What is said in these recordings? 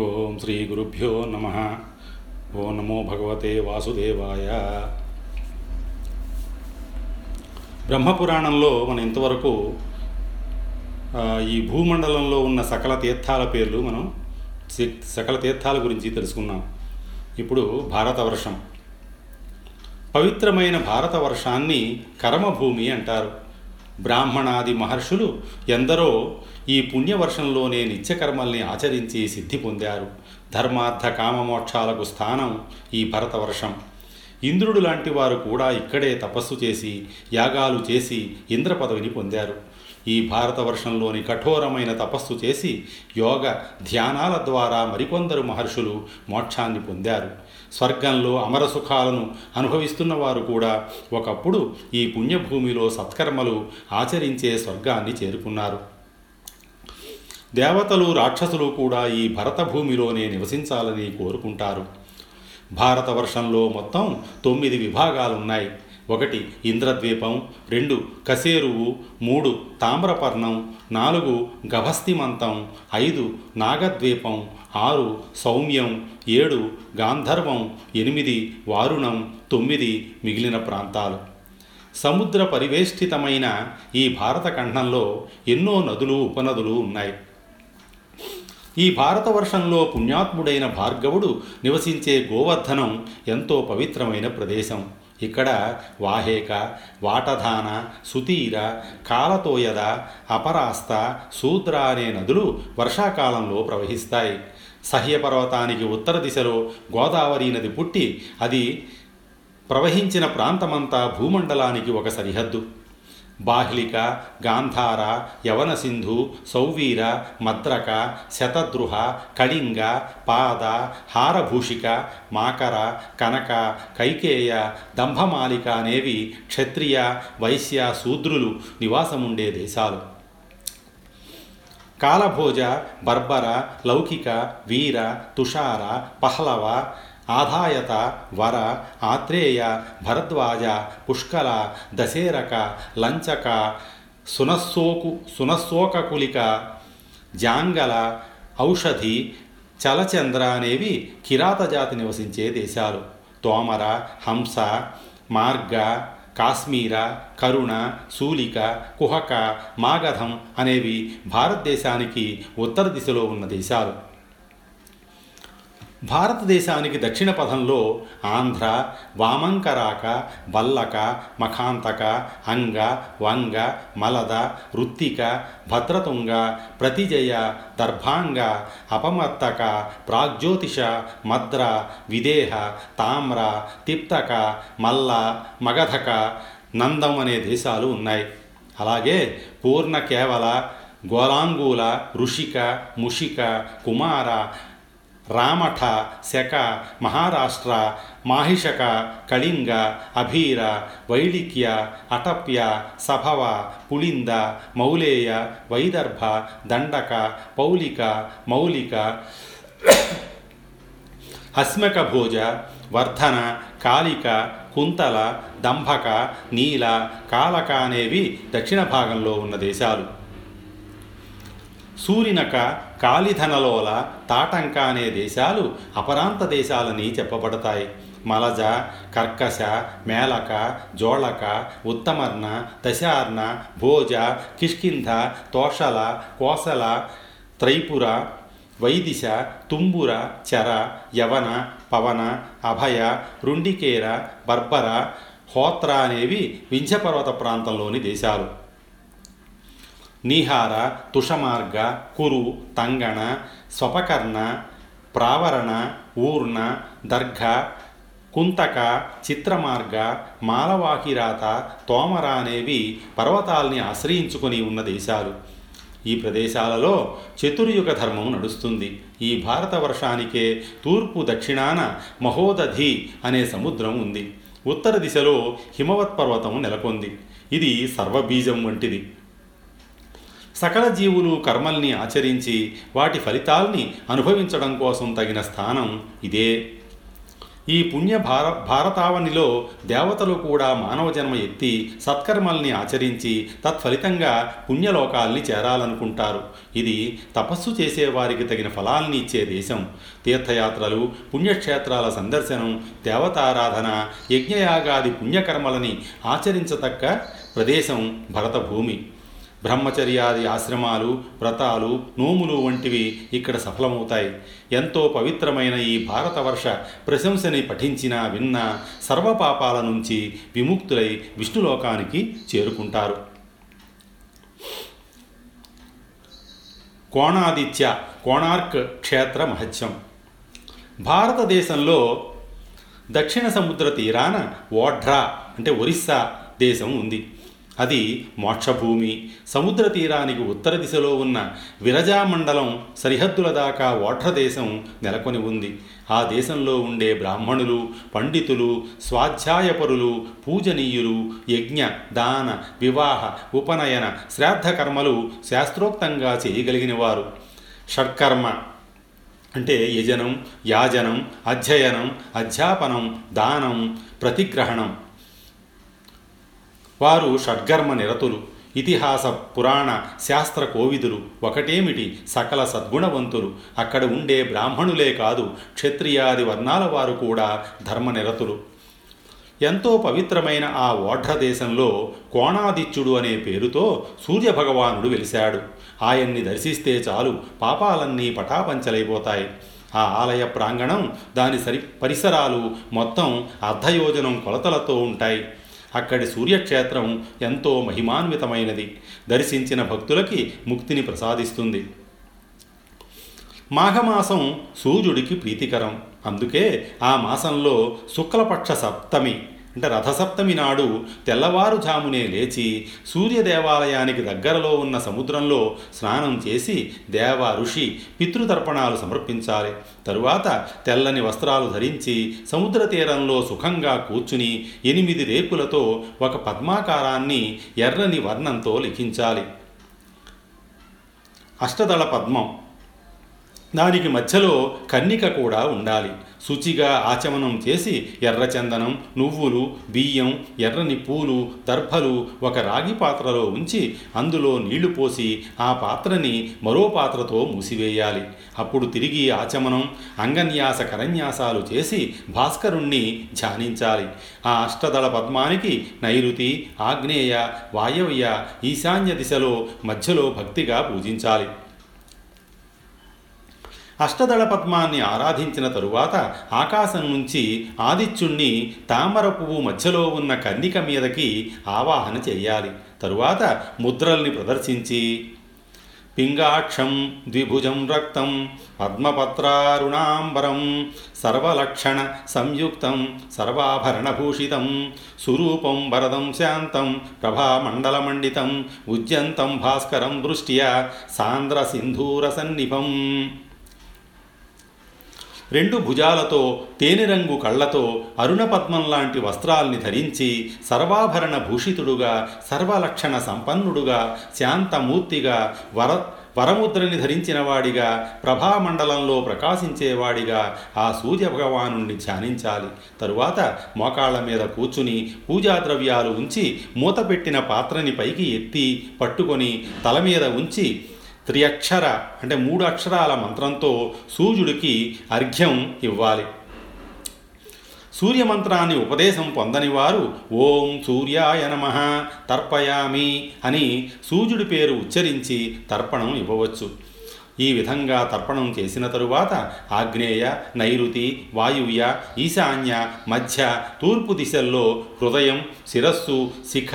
ఓం శ్రీ గురుభ్యో నమ. ఓ నమో భగవతే వాసుదేవాయ. బ్రహ్మపురాణంలో మనం ఇంతవరకు ఈ భూమండలంలో ఉన్న సకల తీర్థాల పేర్లు మనం సకల తీర్థాల గురించి తెలుసుకున్నాం. ఇప్పుడు భారతవర్షం పవిత్రమైన భారతవర్షాన్ని కర్మభూమి అంటారు. బ్రాహ్మణాది మహర్షులు ఎందరో ఈ పుణ్యవర్షంలోనే నిత్యకర్మల్ని ఆచరించి సిద్ధి పొందారు. ధర్మార్థ కామమోక్షాలకు స్థానం ఈ భరతవర్షం. ఇంద్రుడు లాంటి వారు కూడా ఇక్కడే తపస్సు చేసి యాగాలు చేసి ఇంద్ర పదవిని పొందారు. ఈ భారతవర్షంలోని కఠోరమైన తపస్సు చేసి యోగ ధ్యానాల ద్వారా మరికొందరు మహర్షులు మోక్షాన్ని పొందారు. స్వర్గంలో అమర సుఖాలను అనుభవిస్తున్న వారు కూడా ఒకప్పుడు ఈ పుణ్యభూమిలో సత్కర్మలు ఆచరించే స్వర్గాన్ని చేరుకున్నారు. దేవతలు రాక్షసులు కూడా ఈ భరత భూమిలోనే నివసించాలని కోరుకుంటారు. భారతవర్షంలో మొత్తం తొమ్మిది విభాగాలున్నాయి. ఒకటి ఇంద్రద్వీపం రెండు కసేరువు మూడు తామ్రపర్ణం నాలుగు గభస్తిమంతం ఐదు నాగద్వీపం ఆరు సౌమ్యం ఏడు గాంధర్వం ఎనిమిది వారుణం తొమ్మిది మిగిలిన ప్రాంతాలు. సముద్ర పరివేష్టితమైన ఈ భారత ఖండంలో ఎన్నో నదులు ఉపనదులు ఉన్నాయి. ఈ భారతవర్షంలో పుణ్యాత్ముడైన భార్గవుడు నివసించే గోవర్ధనం ఎంతో పవిత్రమైన ప్రదేశం. ఇక్కడ వాహేక వాటధాన సుతీర కాలతోయద అపరాస్త శూద్ర అనే నదులు వర్షాకాలంలో ప్రవహిస్తాయి. సహ్యపర్వతానికి ఉత్తర దిశలో గోదావరి నది పుట్టి అది ప్రవహించిన ప్రాంతమంతా భూమండలానికి ఒక సరిహద్దు. బాహ్లిక గాంధార యవనసింధు సౌవీర మద్రక శతద్రుహ కళింగ పాద హారభూషిక మాకర కనక కైకేయ దంభమాలిక అనేవి క్షత్రియ వైశ్య శూద్రులు నివాసముండే దేశాలు. కాలభోజ బర్బర లౌకిక వీర తుషార పహ్లవ ఆధాయత వర ఆత్రేయ భరద్వాజ పుష్కల దశేరక లంచక సునస్సోకు సునస్సోకకులిక జాంగల ఔషధి చలచంద్ర అనేవి కిరాత జాతి నివసించే దేశాలు. తోమర హంస మార్గ కాశ్మీర కరుణ సూలిక కుహక మాగధం అనేవి భారతదేశానికి ఉత్తర దిశలో ఉన్న దేశాలు. భారతదేశానికి దక్షిణ పథంలో ఆంధ్ర వామంకరాక వల్లక మఖాంతక అంగ వంగ మలద రుత్తిక భద్రతుంగ ప్రతిజయ దర్భాంగ అపమర్తక ప్రాగ్జ్యోతిష మద్ర విదేహ తామ్ర తిప్తక మల్ల మగధక నందం అనే దేశాలు ఉన్నాయి. అలాగే పూర్ణ కేవల గోలాంగూల ఋషిక ముషిక కుమార రామఠ శక మహారాష్ట్ర మాహిషక కళింగ అభీర వైళిక్య అటప్య సభవ పుళింద మౌలేయ వైదర్భ దండక పౌలిక మౌలిక హస్మక భోజ వర్ధన కాళిక కుంతల దంభక నీల కాలక అనేవి దక్షిణ భాగంలో ఉన్న దేశాలు. సూరినక కాలిధనలోల తాటంక అనే దేశాలు అపరాంత దేశాలని చెప్పబడతాయి. మలజ కర్కశ మేళక జోళక ఉత్తమర్ణ దశార్ణ భోజ కిష్కింధ తోషల కోసల త్రైపుర వైదిశ తుంబుర చర యవన పవన అభయ రుండికేర బర్బర హోత్ర అనేవి వింధ్యపర్వత ప్రాంతంలోని దేశాలు. నీహార తుషమార్గ కురు తంగణ స్వపకర్ణ ప్రావరణ ఊర్ణ దర్ఘ కుంతక చిత్రమార్గ మాలవాహిరాత తోమర అనేవి పర్వతాల్ని ఆశ్రయించుకొని ఉన్న దేశాలు. ఈ ప్రదేశాలలో చతుర్యుగ ధర్మం నడుస్తుంది. ఈ భారతవర్షానికే తూర్పు దక్షిణాన మహోదధి అనే సముద్రం ఉంది. ఉత్తర దిశలో హిమవత్ పర్వతం నెలకొంది. ఇది సర్వబీజం వంటిది. సకల జీవులు కర్మల్ని ఆచరించి వాటి ఫలితాల్ని అనుభవించడం కోసం తగిన స్థానం ఇదే. ఈ పుణ్య భార భారతావనిలో దేవతలు కూడా మానవ జన్మ ఎత్తి సత్కర్మల్ని ఆచరించి తత్ఫలితంగా పుణ్యలోకాల్ని చేరాలనుకుంటారు. ఇది తపస్సు చేసేవారికి తగిన ఫలాల్ని ఇచ్చే దేశం. తీర్థయాత్రలు పుణ్యక్షేత్రాల సందర్శనం దేవతారాధన యజ్ఞయాగాది పుణ్యకర్మలని ఆచరించతక్క ప్రదేశం భరతభూమి. బ్రహ్మచర్యాది ఆశ్రమాలు వ్రతాలు నోములు వంటివి ఇక్కడ సఫలమవుతాయి. ఎంతో పవిత్రమైన ఈ భారతవర్ష ప్రశంసని పఠించినా విన్నా సర్వపాపాల నుంచి విముక్తులై విష్ణులోకానికి చేరుకుంటారు. కోణాదిత్య కోణార్క్ క్షేత్ర మహత్యం. భారతదేశంలో దక్షిణ సముద్ర తీరాన ఓఢ్రా అంటే ఒరిస్సా దేశం ఉంది. అది మోక్షభూమి. సముద్ర తీరానికి ఉత్తర దిశలో ఉన్న విరజామండలం సరిహద్దుల దాకా ఓఠ్రదేశం నెలకొని ఉంది. ఆ దేశంలో ఉండే బ్రాహ్మణులు పండితులు స్వాధ్యాయపరులు పూజనీయులు యజ్ఞ దాన వివాహ ఉపనయన శ్రాద్ధ కర్మలు శాస్త్రోక్తంగా చేయగలిగిన వారు షట్కర్మ అంటే యజనం యాజనం అధ్యయనం అధ్యాపనం దానం ప్రతిగ్రహణం. వారు షడ్గర్మ నిరతులు. ఇతిహాస పురాణ శాస్త్ర కోవిదులు. ఒకటేమిటి? సకల సద్గుణవంతులు. అక్కడ ఉండే బ్రాహ్మణులే కాదు క్షత్రియాది వర్ణాల వారు కూడా ధర్మనిరతులు ఎంతో పవిత్రమైన ఆ ఓఢ్ర దేశంలో కోణాదిత్యుడు అనే పేరుతో సూర్యభగవానుడు వెలిశాడు. ఆయన్ని దర్శిస్తే చాలు పాపాలన్నీ పటాపంచలైపోతాయి. ఆ ఆలయ ప్రాంగణం దాని సరి పరిసరాలు మొత్తం అర్ధయోజనం కొలతలతో ఉంటాయి. అక్కడి సూర్యక్షేత్రం ఎంతో మహిమాన్వితమైనది. దర్శించిన భక్తులకి ముక్తిని ప్రసాదిస్తుంది. మాఘమాసం సూర్యుడికి ప్రీతికరం. అందుకే ఆ మాసంలో శుక్లపక్ష సప్తమి. అంటే రథసప్తమి నాడు తెల్లవారుజామునే లేచి సూర్యదేవాలయానికి దగ్గరలో ఉన్న సముద్రంలో స్నానం చేసి దేవ ఋషి పితృతర్పణాలు సమర్పించాలి. తరువాత తెల్లని వస్త్రాలు ధరించి సముద్ర తీరంలో సుఖంగా కూర్చుని ఎనిమిది రేకులతో ఒక పద్మాకారాన్ని ఎర్రని వర్ణంతో లిఖించాలి. అష్టదళ పద్మం. దానికి మధ్యలో కన్నిక కూడా ఉండాలి. శుచిగా ఆచమనం చేసి ఎర్రచందనం నువ్వులు బియ్యం ఎర్రని పూలు దర్భలు ఒక రాగి పాత్రలో ఉంచి అందులో నీళ్ళు పోసి ఆ పాత్రని మరో పాత్రతో మూసివేయాలి. అప్పుడు తిరిగి ఆచమనం అంగన్యాస కరన్యాసాలు చేసి భాస్కరుణ్ణి ధ్యానించాలి. ఆ అష్టదళ పద్మానికి నైరుతి ఆగ్నేయ వాయవ్య ఈశాన్య దిశలో మధ్యలో భక్తిగా పూజించాలి. అష్టదళ పద్మాన్ని ఆరాధించిన తరువాత ఆకాశం నుంచి ఆదిత్యుణ్ణి తామర పువ్వు మధ్యలో ఉన్న కన్నిక మీదకి ఆవాహన చెయ్యాలి తరువాత ముద్రల్ని ప్రదర్శించి పింగాక్షం ద్విభుజం రక్తం పద్మపత్రారుణాంబరం సర్వలక్షణ సంయుక్తం సర్వాభరణభూషితం సురూపం వరదం శాంతం ప్రభామండలమండితం ఉజ్జంతం భాస్కరం దృష్ట్యా సాంద్ర సింధూర సన్నిభం. రెండు భుజాలతో తేనెరంగు కళ్ళతో అరుణపద్మం లాంటి వస్త్రాల్ని ధరించి సర్వాభరణ భూషితుడుగా సర్వలక్షణ సంపన్నుడుగా శాంతమూర్తిగా వర వరముద్రని ధరించినవాడిగా ప్రభామండలంలో ప్రకాశించేవాడిగా ఆ సూర్య భగవాను ధ్యానించాలి. తరువాత మోకాళ్ళ మీద కూర్చుని పూజా ద్రవ్యాలు ఉంచి మూతపెట్టిన పాత్రని పైకి ఎత్తి పట్టుకొని తల మీద ఉంచి త్రియక్షర అంటే మూడు అక్షరాల మంత్రంతో సూర్యుడికి అర్ఘ్యం ఇవ్వాలి. సూర్యమంత్రాన్ని ఉపదేశం పొందని వారు ఓం సూర్యాయ నమ తర్పయామి అని సూర్యుడి పేరు ఉచ్చరించి తర్పణం ఇవ్వవచ్చు. ఈ విధంగా తర్పణం చేసిన తరువాత ఆగ్నేయ నైరుతి వాయువ్య ఈశాన్య మధ్య తూర్పు దిశల్లో హృదయం శిరస్సు శిఖ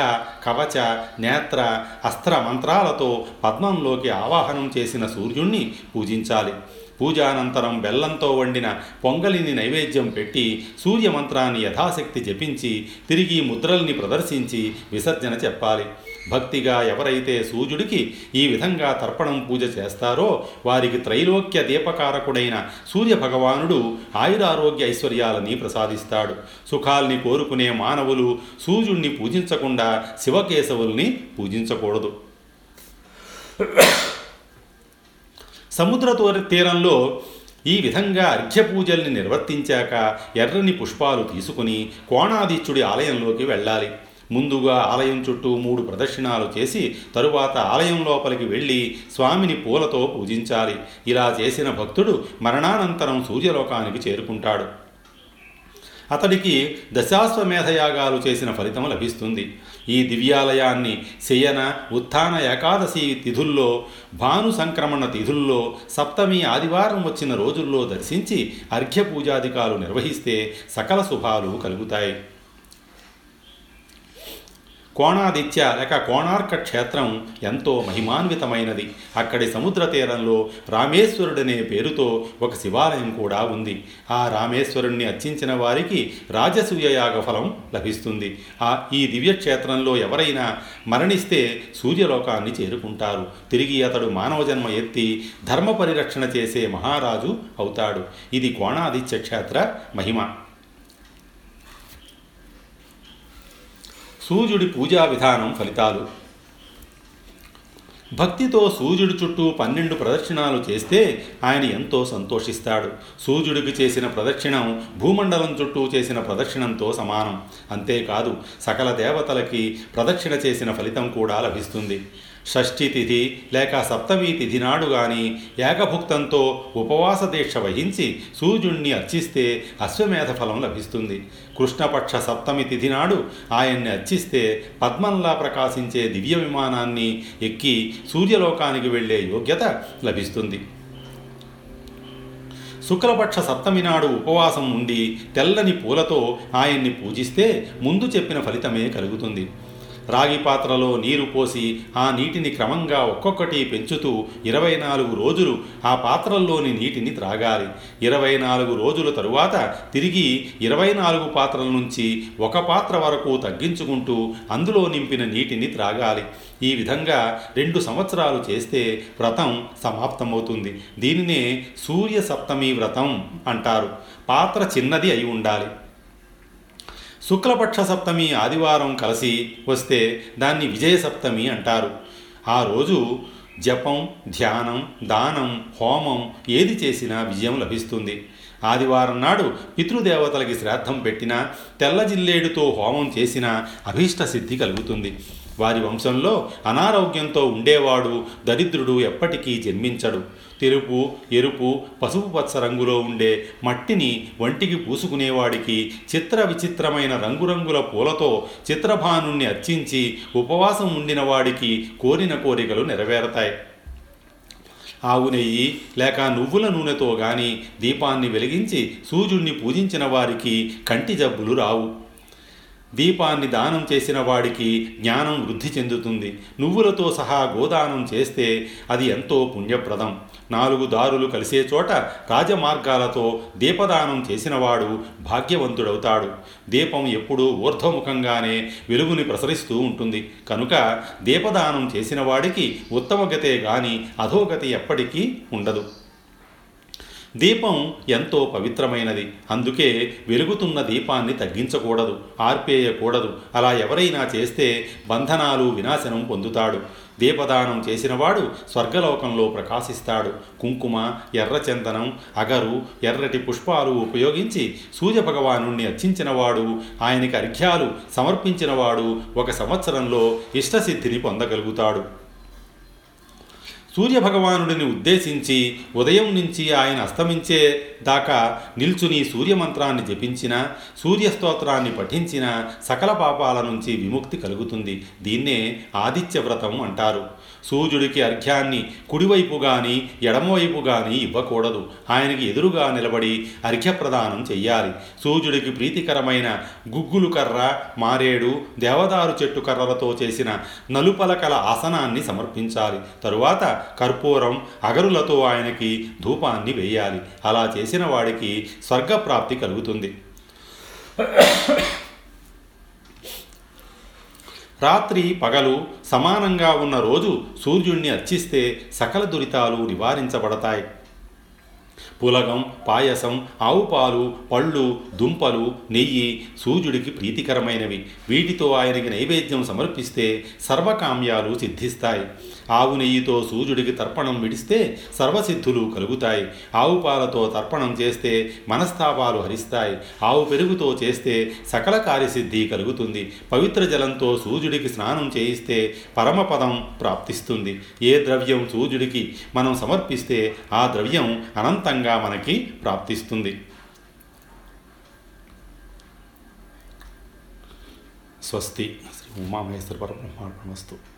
కవచ నేత్ర అస్త్ర మంత్రాలతో పద్మంలోకి ఆవాహనం చేసిన సూర్యుణ్ణి పూజించాలి. పూజానంతరం బెల్లంతో వండిన పొంగలిని నైవేద్యం పెట్టి సూర్యమంత్రాన్ని యథాశక్తి జపించి తిరిగి ముద్రల్ని ప్రదర్శించి విసర్జన చెప్పాలి. భక్తిగా ఎవరైతే సూర్యుడికి ఈ విధంగా తర్పణం పూజ చేస్తారో వారికి త్రైలోక్య దీపకారకుడైన సూర్య భగవానుడు ఆయురారోగ్య ఐశ్వర్యాలని ప్రసాదిస్తాడు. సుఖాల్ని కోరుకునే మానవులు సూర్యుడిని పూజించకుండా శివకేశవుల్ని పూజించకూడదు. సముద్ర తీరంలో ఈ విధంగా అర్ఘ్యపూజల్ని నిర్వర్తించాక ఎర్రని పుష్పాలు తీసుకుని కోణాదిత్యుడి ఆలయంలోకి వెళ్ళాలి. ముందుగా ఆలయం చుట్టూ మూడు ప్రదక్షిణాలు చేసి తరువాత ఆలయం లోపలికి వెళ్ళి స్వామిని పూలతో పూజించాలి. ఇలా చేసిన భక్తుడు మరణానంతరం సూర్యలోకానికి చేరుకుంటాడు. అతడికి దశాశ్వమేధయాగాలు చేసిన ఫలితం లభిస్తుంది. ఈ దివ్యాలయాన్ని శయన ఉత్థాన ఏకాదశి తిథుల్లో భాను సంక్రమణ తిథుల్లో సప్తమి ఆదివారం వచ్చిన రోజుల్లో దర్శించి అర్ఘ్యపూజాధికాలు నిర్వహిస్తే సకల శుభాలు కలుగుతాయి. కోణాదిత్య లేక కోణార్క క్షేత్రం ఎంతో మహిమాన్వితమైనది. అక్కడి సముద్ర తీరంలో రామేశ్వరుడనే పేరుతో ఒక శివాలయం కూడా ఉంది. ఆ రామేశ్వరుణ్ణి అర్చించిన వారికి రాజసూయయాగ ఫలం లభిస్తుంది. ఆ ఈ దివ్యక్షేత్రంలో ఎవరైనా మరణిస్తే సూర్యలోకాన్ని చేరుకుంటారు. తిరిగి అతడు మానవ జన్మ ఎత్తి ధర్మ పరిరక్షణ చేసే మహారాజు అవుతాడు. ఇది కోణాదిత్య క్షేత్ర మహిమ. సూర్యుడి పూజా విధానం ఫలితాలు. భక్తితో సూర్యుడి చుట్టూ పన్నెండు ప్రదక్షిణాలు చేస్తే ఆయన ఎంతో సంతోషిస్తాడు. సూర్యుడికి చేసిన ప్రదక్షిణం భూమండలం చుట్టూ చేసిన ప్రదక్షిణంతో సమానం. అంతేకాదు సకల దేవతలకి ప్రదక్షిణ చేసిన ఫలితం కూడా లభిస్తుంది. షష్ఠి తిథి లేక సప్తమి తిథి నాడు గాని ఏకభుక్తంతో ఉపవాస దీక్ష వహించి సూర్యుణ్ణి అర్చిస్తే అశ్వమేధ ఫలం లభిస్తుంది. కృష్ణపక్ష సప్తమి తిథి నాడు ఆయన్ని అర్చిస్తే పద్మంలా ప్రకాశించే దివ్య విమానాన్ని ఎక్కి సూర్యలోకానికి వెళ్ళే యోగ్యత లభిస్తుంది. శుక్లపక్ష సప్తమి నాడు ఉపవాసం ఉండి తెల్లని పూలతో ఆయన్ని పూజిస్తే ముందు చెప్పిన ఫలితమే కలుగుతుంది. రాగి పాత్రలో నీరు పోసి ఆ నీటిని క్రమంగా ఒక్కొక్కటి పెంచుతూ ఇరవై నాలుగు రోజులు ఆ పాత్రల్లోని నీటిని త్రాగాలి. ఇరవై నాలుగు రోజుల తరువాత తిరిగి ఇరవై నాలుగు పాత్రల నుంచి ఒక పాత్ర వరకు తగ్గించుకుంటూ అందులో నింపిన నీటిని త్రాగాలి. ఈ విధంగా రెండు సంవత్సరాలు చేస్తే వ్రతం సమాప్తమవుతుంది. దీనినే సూర్య సప్తమి వ్రతం అంటారు. పాత్ర చిన్నది అయి ఉండాలి. శుక్లపక్ష సప్తమి ఆదివారం కలిసి వస్తే దాన్ని విజయ సప్తమి అంటారు. ఆ రోజు జపం ధ్యానం దానం హోమం ఏది చేసినా విజయం లభిస్తుంది. ఆదివారం నాడు పితృదేవతలకి శ్రాద్ధం పెట్టినా తెల్ల జిల్లేడుతో హోమం చేసినా అభీష్ట సిద్ధి కలుగుతుంది. వారి వంశంలో అనారోగ్యంతో ఉండేవాడు దరిద్రుడు ఎప్పటికీ జన్మించడు. తెలుపు ఎరుపు పసుపు పచ్చ రంగులో ఉండే మట్టిని వంటికి పూసుకునేవాడికి చిత్ర విచిత్రమైన రంగురంగుల పూలతో చిత్రభానుణ్ణి అర్చించి ఉపవాసం ఉండిన వాడికి కోరిన కోరికలు నెరవేరతాయి. ఆవు నెయ్యి లేక నువ్వుల నూనెతో గాని దీపాన్ని వెలిగించి సూర్యుణ్ణి పూజించిన వారికి కంటి జబ్బులు రావు. దీపాన్ని దానం చేసిన వాడికి జ్ఞానం వృద్ధి చెందుతుంది. నువ్వులతో సహా గోదానం చేస్తే అది ఎంతో పుణ్యప్రదం. నాలుగు దారులు కలిసే చోట రాజమార్గాలతో దీపదానం చేసినవాడు భాగ్యవంతుడవుతాడు. దీపం ఎప్పుడూ ఊర్ధ్వముఖంగానే వెలుగుని ప్రసరిస్తూ ఉంటుంది. కనుక దీపదానం చేసినవాడికి ఉత్తమగతే గాని అధోగతి ఎప్పటికీ ఉండదు. దీపం ఎంతో పవిత్రమైనది. అందుకే వెలుగుతున్న దీపాన్ని తగ్గించకూడదు ఆర్పేయకూడదు. అలా ఎవరైనా చేస్తే బంధనాలు వినాశనం పొందుతాడు. దీపదానం చేసినవాడు స్వర్గలోకంలో ప్రకాశిస్తాడు. కుంకుమ ఎర్రచందనం అగరు ఎర్రటి పుష్పాలు ఉపయోగించి సూర్యభగవాను అర్చించినవాడు ఆయనకి అర్ఘ్యాలు సమర్పించినవాడు ఒక సంవత్సరంలో ఇష్టసిద్ధిని పొందగలుగుతాడు. సూర్యభగవానుడిని ఉద్దేశించి ఉదయం నుంచి ఆయన అస్తమించే దాకా నిల్చుని సూర్యమంత్రాన్ని జపించిన సూర్యస్తోత్రాన్ని పఠించిన సకల పాపాల నుంచి విముక్తి కలుగుతుంది. దీన్నే ఆదిత్య వ్రతం అంటారు. సూర్యుడికి అర్ఘ్యాన్ని కుడివైపు గాని ఎడమవైపు గాని ఇవ్వకూడదు. ఆయనకి ఎదురుగా నిలబడి అర్ఘ్యప్రదానం చెయ్యాలి. సూర్యుడికి ప్రీతికరమైన గుగ్గులు కర్ర మారేడు దేవదారు చెట్టు కర్రలతో చేసిన నలుపలకల ఆసనాన్ని సమర్పించాలి. తరువాత కర్పూరం అగరులతో ఆయనకి ధూపాన్ని వేయాలి. అలా చేసిన వాడికి స్వర్గప్రాప్తి కలుగుతుంది. రాత్రి పగలు సమానంగా ఉన్న రోజు సూర్యుణ్ణి అర్చిస్తే సకల దురితాలు నివారించబడతాయి. పులగం పాయసం ఆవు పాలు పళ్ళు దుంపలు నెయ్యి సూర్యుడికి ప్రీతికరమైనవి. వీటితో ఆయనకి నైవేద్యం సమర్పిస్తే సర్వకామ్యాలు సిద్ధిస్తాయి. ఆవు నెయ్యితో సూర్యుడికి తర్పణం విడిస్తే సర్వసిద్ధులు కలుగుతాయి. ఆవు పాలతో తర్పణం చేస్తే మనస్తాపాలు హరిస్తాయి. ఆవు పెరుగుతో చేస్తే సకల కార్యసిద్ధి కలుగుతుంది. పవిత్ర జలంతో సూర్యుడికి స్నానం చేయిస్తే పరమపదం ప్రాప్తిస్తుంది. ఏ ద్రవ్యం సూర్యుడికి మనం సమర్పిస్తే ఆ ద్రవ్యం అనంతంగా మనకి ప్రాప్తిస్తుంది. స్వస్తి. శ్రీ ఉమామహేశ్వర పరబ్రహ్మార్పణమస్తు.